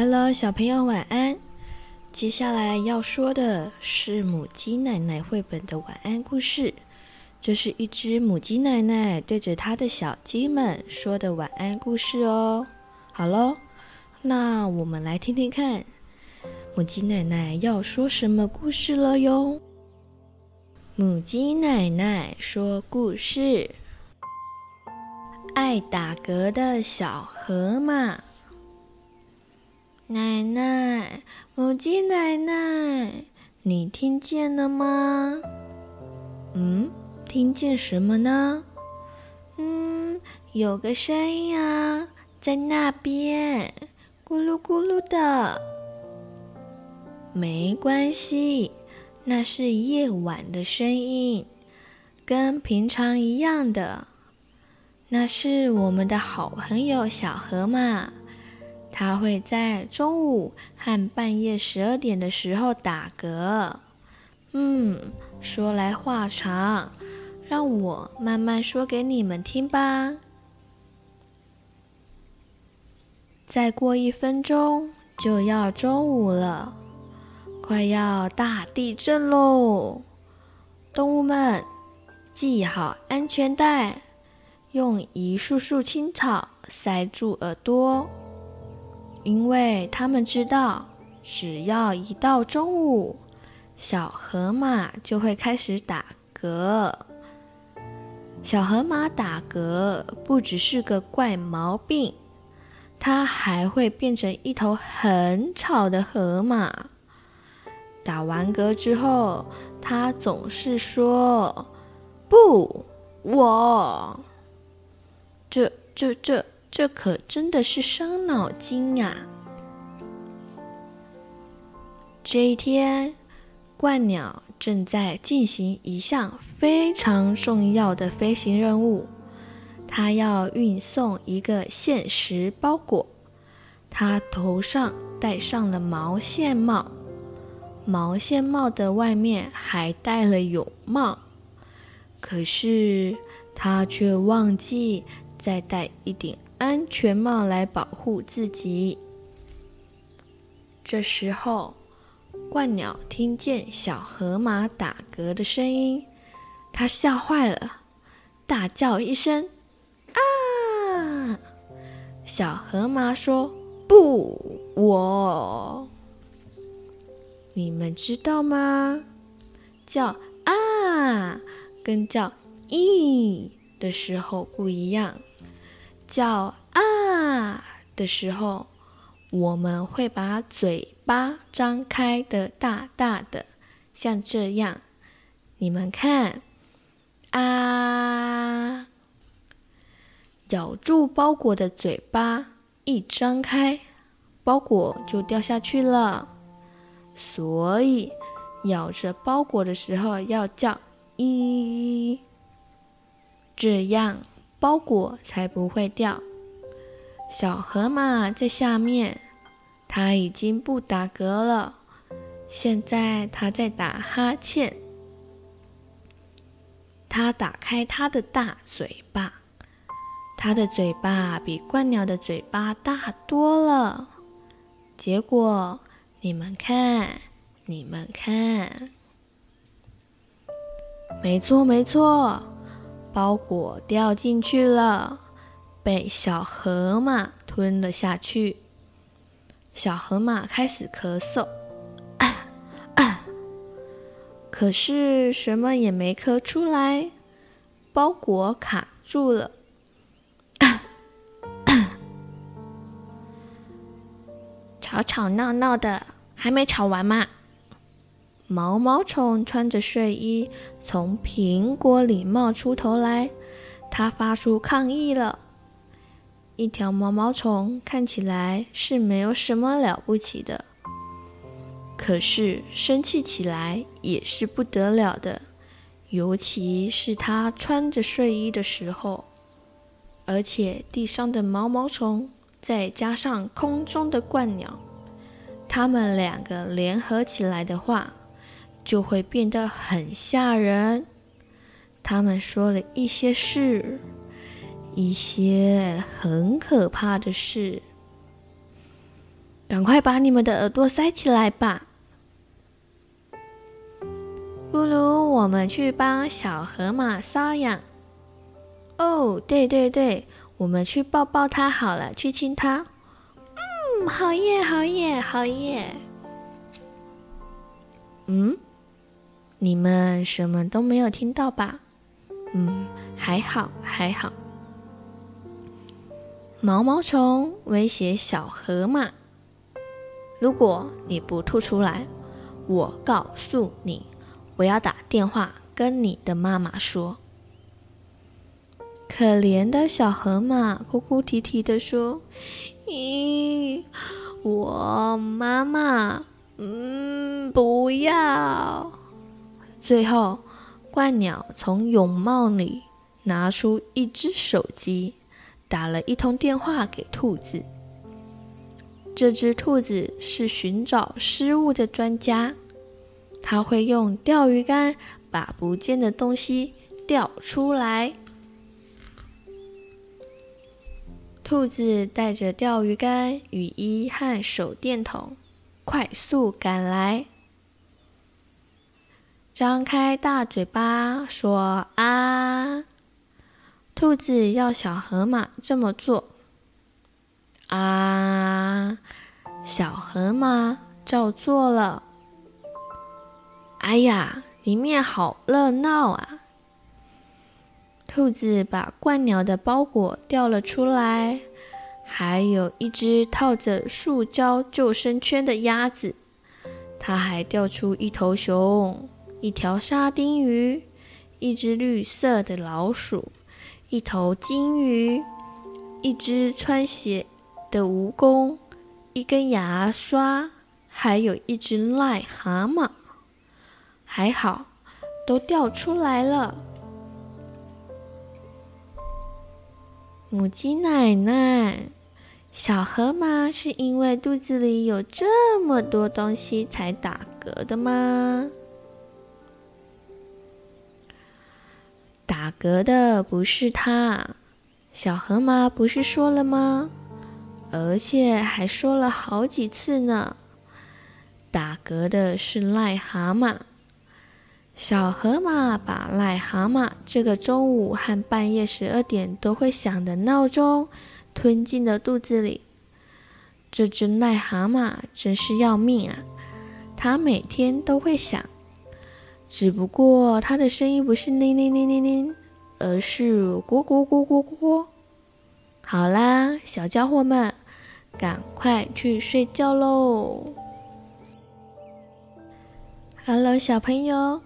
Hello，小朋友晚安。接下来要说的是母鸡奶奶绘本的晚安故事。这是一只母鸡奶奶对着它的小鸡们说的晚安故事哦。好喽，那我们来听听看，母鸡奶奶要说什么故事了哟。母鸡奶奶说故事：爱打嗝的小河马。奶奶，母鸡奶奶，你听见了吗？嗯，听见什么呢？嗯，有个声音啊，在那边，咕噜咕噜的。没关系，那是夜晚的声音，跟平常一样的。那是我们的好朋友小河马。它会在中午和半夜十二点的时候打嗝。嗯，说来话长，让我慢慢说给你们听吧。再过一分钟就要中午了，快要大地震喽！动物们，系好安全带，用一束束青草塞住耳朵。因为他们知道，只要一到中午，小河马就会开始打嗝。小河马打嗝不只是个怪毛病，它还会变成一头很吵的河马。打完嗝之后，它总是说：“不，我。”这、这、这。这可真的是伤脑筋呀！这一天，鹳鸟正在进行一项非常重要的飞行任务，它要运送一个限时包裹。它头上戴上了毛线帽，毛线帽的外面还戴了泳帽，可是它却忘记再戴一顶。安全帽来保护自己。这时候，鹳鸟听见小河马打嗝的声音，它吓坏了，大叫一声：“啊！”小河马说：“不，我。”你们知道吗？叫“啊”跟叫“咦”的时候不一样。叫啊的时候，我们会把嘴巴张开的大大的，像这样。你们看，啊，咬住包裹的嘴巴一张开，包裹就掉下去了。所以，咬着包裹的时候要叫一，这样。包裹才不会掉。小河马在下面，它已经不打嗝了。现在它在打哈欠。它打开它的大嘴巴，它的嘴巴比鹳鸟的嘴巴大多了。结果，你们看，你们看，没错，没错。包裹掉进去了，被小河马吞了下去。小河马开始咳嗽，可是什么也没咳出来，包裹卡住了。吵吵闹闹的，还没吵完吗？毛毛虫穿着睡衣从苹果里冒出头来，它发出抗议了。一条毛毛虫看起来是没有什么了不起的，可是生气起来也是不得了的，尤其是它穿着睡衣的时候，而且地上的毛毛虫再加上空中的鹳鸟，它们两个联合起来的话。就会变得很吓人。他们说了一些事，一些很可怕的事。赶快把你们的耳朵塞起来吧！不如我们去帮小河马搔痒。哦，对对对，我们去抱抱它好了，去亲它。嗯，好耶，好耶，好耶。嗯，你们什么都没有听到吧？嗯，还好，还好。毛毛虫威胁小河马：“如果你不吐出来，我告诉你，我要打电话跟你的妈妈说。”可怜的小河马哭哭啼啼地说：“咦，我妈妈，嗯，不要。”最后，鸛鸟从泳帽里拿出一只手机。打了一通电话给兔子。这只兔子是寻找失物的专家，它会用钓鱼竿把不见的东西钓出来。兔子带着钓鱼竿、雨衣和手电筒，快速赶来，张开大嘴巴说：“啊！”兔子要小河马这么做啊，小河马照做了。哎呀，里面好热闹啊！兔子把鸛鸟的包裹掉了出来，还有一只套着塑胶救生圈的鸭子，它还掉出一头熊、一条沙丁鱼、一只绿色的老鼠。一头金鱼，一只穿鞋的蜈蚣，一根牙刷，还有一只癞蛤蟆。还好，都掉出来了。母鸡奶奶，小河马是因为肚子里有这么多东西才打嗝的吗？打嗝的不是他，小河马不是说了吗？而且还说了好几次呢。打嗝的是癞蛤蟆，小河马把癞蛤蟆这个中午和半夜十二点都会响的闹钟吞进了肚子里。这只癞蛤蟆真是要命啊！它每天都会响。只不过它的声音不是“铃铃铃铃铃”，而是“咕咕咕咕咕”。好啦，小家伙们，赶快去睡觉喽！Hello，小朋友，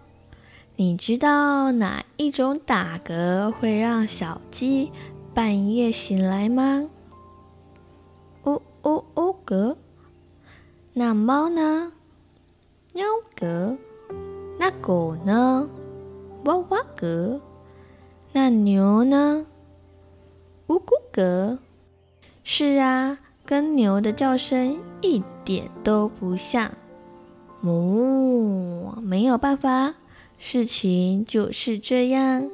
你知道哪一种打嗝会让小鸡半夜醒来吗？呜呜呜嗝。那猫呢？喵嗝。那狗呢？哇哇嗝。那牛呢？呜咕嗝。是啊，跟牛的叫声一点都不像。哦，没有办法，事情就是这样。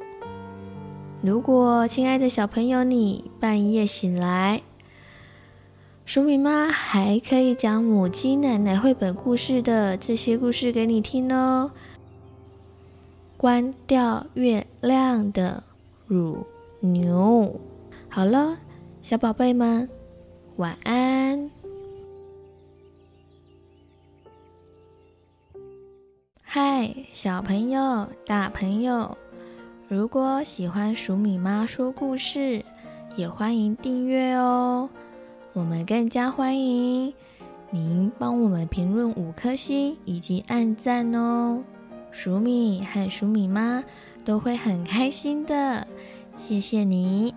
如果亲爱的小朋友你半夜醒来，黍米妈还可以讲母鸡奶奶绘本故事的这些故事给你听哦。关掉月亮的乳牛。好了，小宝贝们，晚安。嗨，小朋友、大朋友，如果喜欢鼠米妈说故事，也欢迎订阅哦。我们更加欢迎您帮我们评论五颗星以及按赞哦。鼠米和鼠米妈都会很开心的，谢谢你，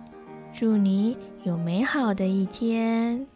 祝你有美好的一天。